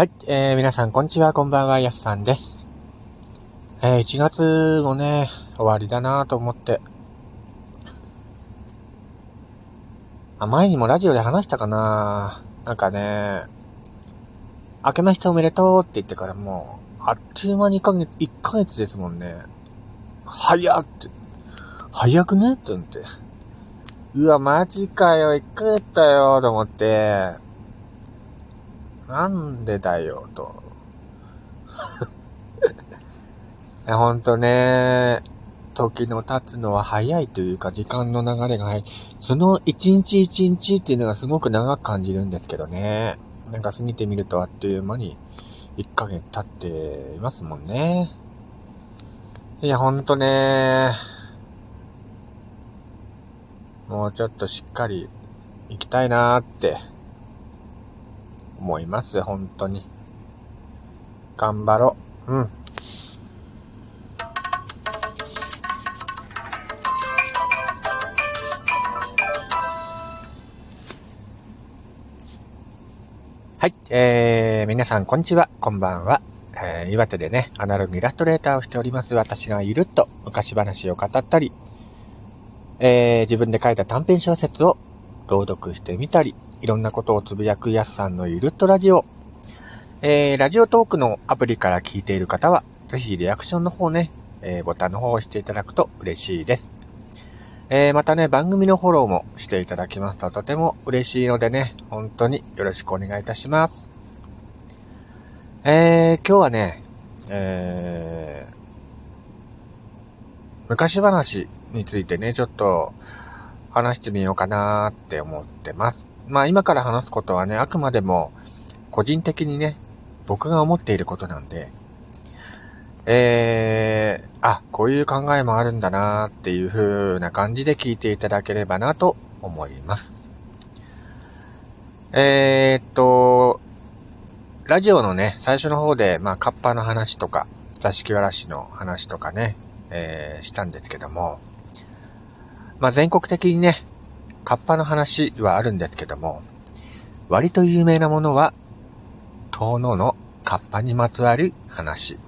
はい、えー、皆さん、こんにちは、こんばんは、やすさんです。えー、1月もね、終わりだなと思って。あ、前にもラジオで話したかななんかね、明けましておめでとうって言ってからもう、あっという間に1ヶ月、1ヶ月ですもんね。早って。早くねって思って。うわ、マジかよ、1ヶ月だよ、と思って。なんでだよ、と。いや、ほんとね、時の経つのは早いというか、時間の流れが早い。その一日一日っていうのがすごく長く感じるんですけどね。なんか過ぎてみるとあっという間に1ヶ月経っていますもんね。いや、ほんとね、もうちょっとしっかり行きたいなーって思います、本当に。頑張ろう。うん。はい、えー、皆さんこんにちは、こんばんは。えー、岩手でね、アナログイラストレーターをしております。私がゆるっと昔話を語ったり、えー、自分で書いた短編小説を朗読してみたり、いろんなことをつぶやくやすさんのゆるっとラジオ。えー、ラジオトークのアプリから聞いている方は、ぜひリアクションの方ね、えー、ボタンの方を押していただくと嬉しいです。えー、またね、番組のフォローもしていただきますととても嬉しいのでね、本当によろしくお願いいたします。えー、今日はね、えー、昔話についてね、ちょっと話してみようかなーって思ってます。まあ今から話すことはね、あくまでも個人的にね、僕が思っていることなんで、えー、あ、こういう考えもあるんだなーっていう風な感じで聞いていただければなと思います。えー、っと、ラジオのね、最初の方で、まあ、カッパの話とか、座敷わらしの話とかね、えー、したんですけども、まあ、全国的にね、カッパの話はあるんですけども、割と有名なものは、遠野のカッパにまつわる話。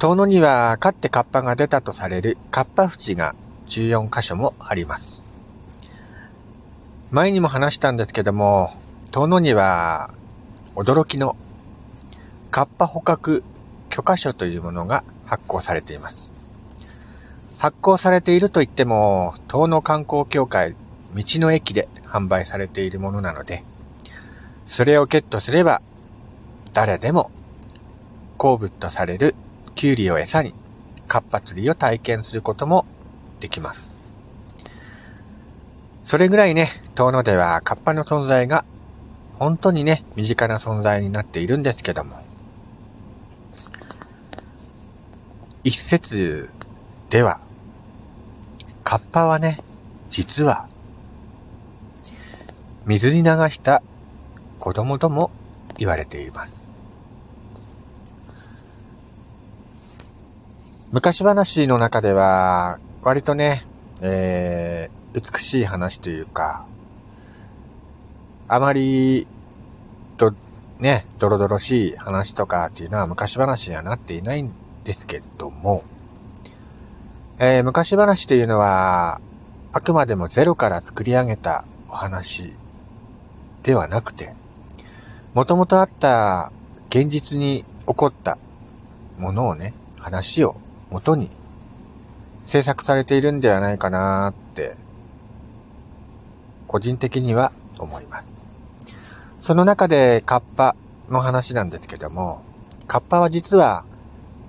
遠野には、かってカッパが出たとされるカッパ淵が14箇所もあります。前にも話したんですけども、遠野には、驚きのカッパ捕獲許可書というものが発行されています。発行されていると言っても、遠野観光協会道の駅で販売されているものなので、それをゲットすれば、誰でも好物とされるキュウリを餌に、カッパ釣りを体験することもできます。それぐらいね、遠野ではカッパの存在が本当にね、身近な存在になっているんですけども、一説では、カッパはね、実は、水に流した子供とも言われています。昔話の中では、割とね、えー、美しい話というか、あまり、と、ね、ドロドロしい話とかっていうのは昔話にはなっていないんですけども、えー、昔話というのは、あくまでもゼロから作り上げたお話ではなくて、もともとあった現実に起こったものをね、話を元に制作されているんではないかなって、個人的には思います。その中でカッパの話なんですけども、カッパは実は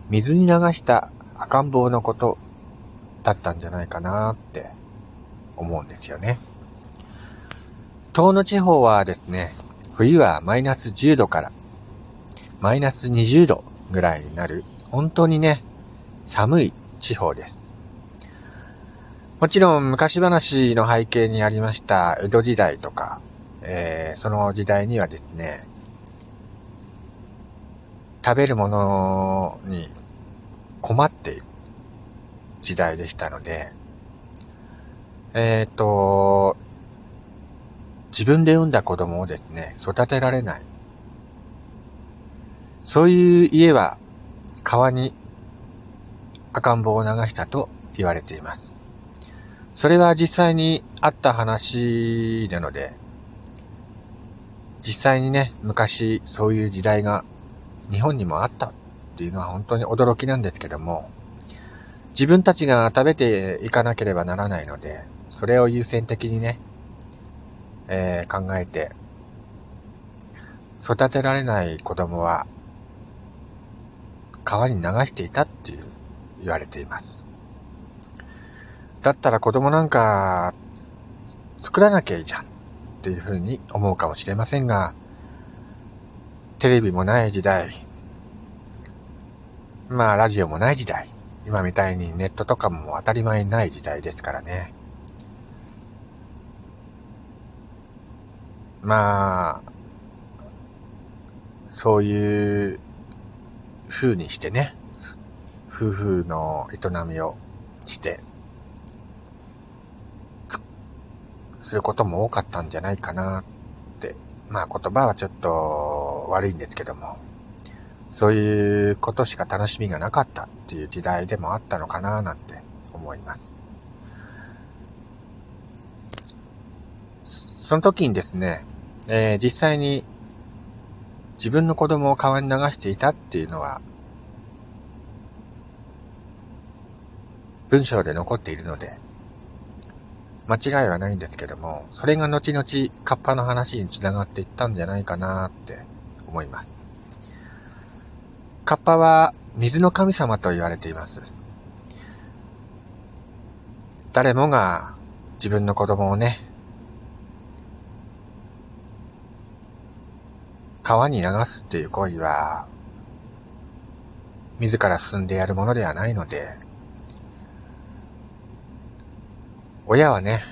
水に流した赤ん坊のことだったんじゃないかなって思うんですよね。東野地方はですね、冬はマイナス10度からマイナス20度ぐらいになる、本当にね、寒い地方です。もちろん昔話の背景にありました江戸時代とか、えー、その時代にはですね、食べるものに困っている時代でしたので、えっ、ー、と、自分で産んだ子供をですね、育てられない。そういう家は川に赤ん坊を流したと言われています。それは実際にあった話なので、実際にね、昔そういう時代が日本にもあったっていうのは本当に驚きなんですけども、自分たちが食べていかなければならないので、それを優先的にね、えー、考えて、育てられない子供は川に流していたっていう言われています。だったら子供なんか作らなきゃいいじゃんっていうふうに思うかもしれませんが、テレビもない時代、まあラジオもない時代、今みたいにネットとかも当たり前ない時代ですからね。まあ、そういう風にしてね、夫婦の営みをして、することも多かったんじゃないかなって。まあ言葉はちょっと悪いんですけども、そういうことしか楽しみがなかったっていう時代でもあったのかななんて思います。その時にですね、えー、実際に自分の子供を川に流していたっていうのは、文章で残っているので、間違いはないんですけども、それが後々カッパの話につながっていったんじゃないかなって思います。カッパは水の神様と言われています。誰もが自分の子供をね、川に流すっていう行為は、自ら進んでやるものではないので、親はね、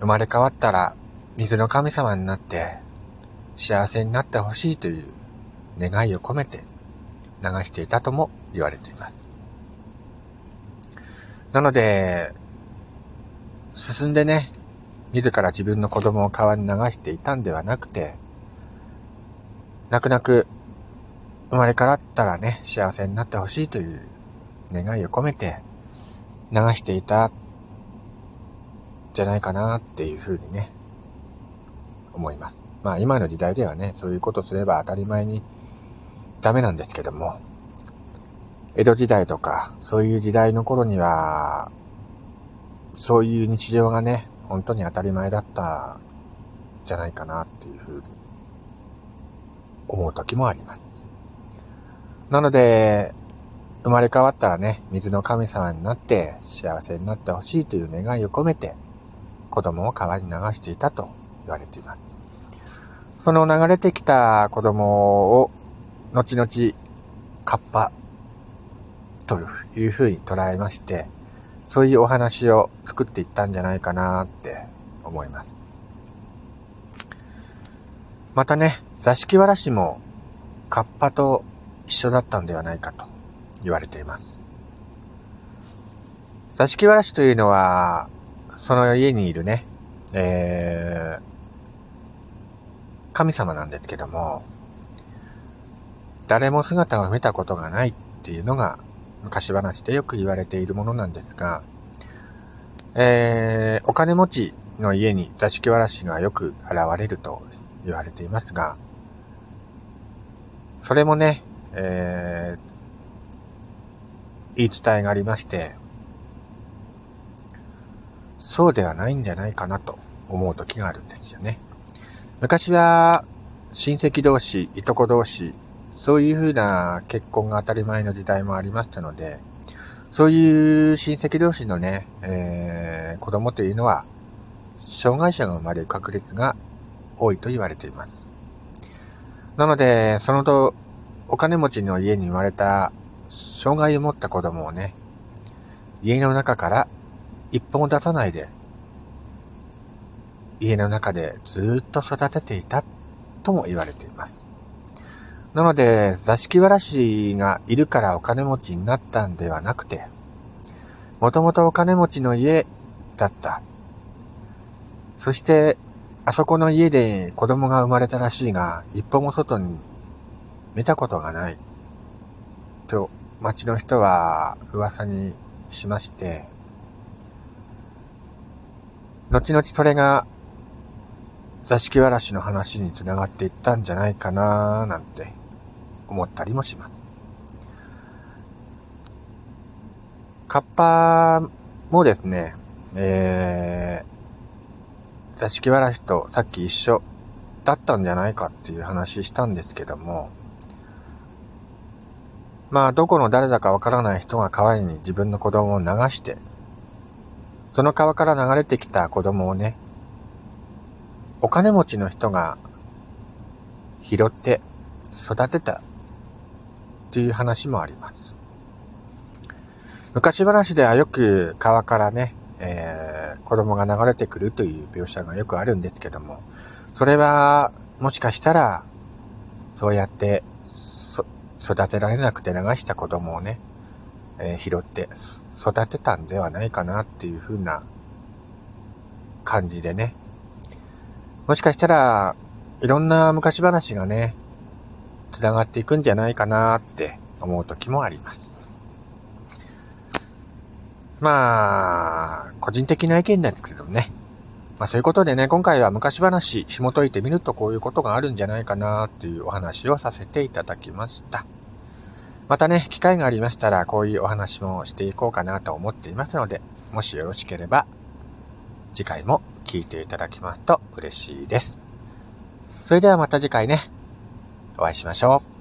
生まれ変わったら水の神様になって幸せになってほしいという願いを込めて流していたとも言われています。なので、進んでね、自ら自分の子供を川に流していたんではなくて、泣く泣く生まれ変わったらね、幸せになってほしいという願いを込めて流していたじゃないかなっていうふうにね、思います。まあ今の時代ではね、そういうことすれば当たり前にダメなんですけども、江戸時代とか、そういう時代の頃には、そういう日常がね、本当に当たり前だったじゃないかなっていうふうに思う時もあります。なので、生まれ変わったらね、水の神様になって幸せになってほしいという願いを込めて、子供を川に流していたと言われています。その流れてきた子供を、後々、カッパというふうに捉えまして、そういうお話を作っていったんじゃないかなって思います。またね、座敷わらしもカッパと一緒だったんではないかと言われています。座敷わらしというのは、その家にいるね、えー、神様なんですけども、誰も姿を見たことがないっていうのが昔話でよく言われているものなんですが、えー、お金持ちの家に座敷わらしがよく現れると言われていますが、それもね、えー、言い伝えがありまして、そうではないんじゃないかなと思う時があるんですよね。昔は親戚同士、いとこ同士、そういう風な結婚が当たり前の時代もありましたので、そういう親戚同士のね、えー、子供というのは、障害者が生まれる確率が多いと言われています。なので、そのと、お金持ちの家に生まれた障害を持った子供をね、家の中から一本を出さないで、家の中でずっと育てていたとも言われています。なので、座敷わらしがいるからお金持ちになったんではなくて、もともとお金持ちの家だった。そして、あそこの家で子供が生まれたらしいが、一歩も外に見たことがない。と、町の人は噂にしまして、後々それが座敷わらしの話につながっていったんじゃないかなーなんて思ったりもします。カッパもですね、えー、座敷わらしとさっき一緒だったんじゃないかっていう話したんですけども、まあ、どこの誰だかわからない人が川に自分の子供を流して、その川から流れてきた子供をね、お金持ちの人が拾って育てたという話もあります。昔話ではよく川からね、えー、子供が流れてくるという描写がよくあるんですけども、それはもしかしたら、そうやって育てられなくて流した子供をね、えー、拾って育てたんではないかなっていう風な感じでね。もしかしたら、いろんな昔話がね、繋がっていくんじゃないかなって思う時もあります。まあ、個人的な意見なんですけどね。まあそういうことでね、今回は昔話紐解いてみるとこういうことがあるんじゃないかなっていうお話をさせていただきました。またね、機会がありましたらこういうお話もしていこうかなと思っていますので、もしよろしければ次回も聞いていただきますと嬉しいです。それではまた次回ね、お会いしましょう。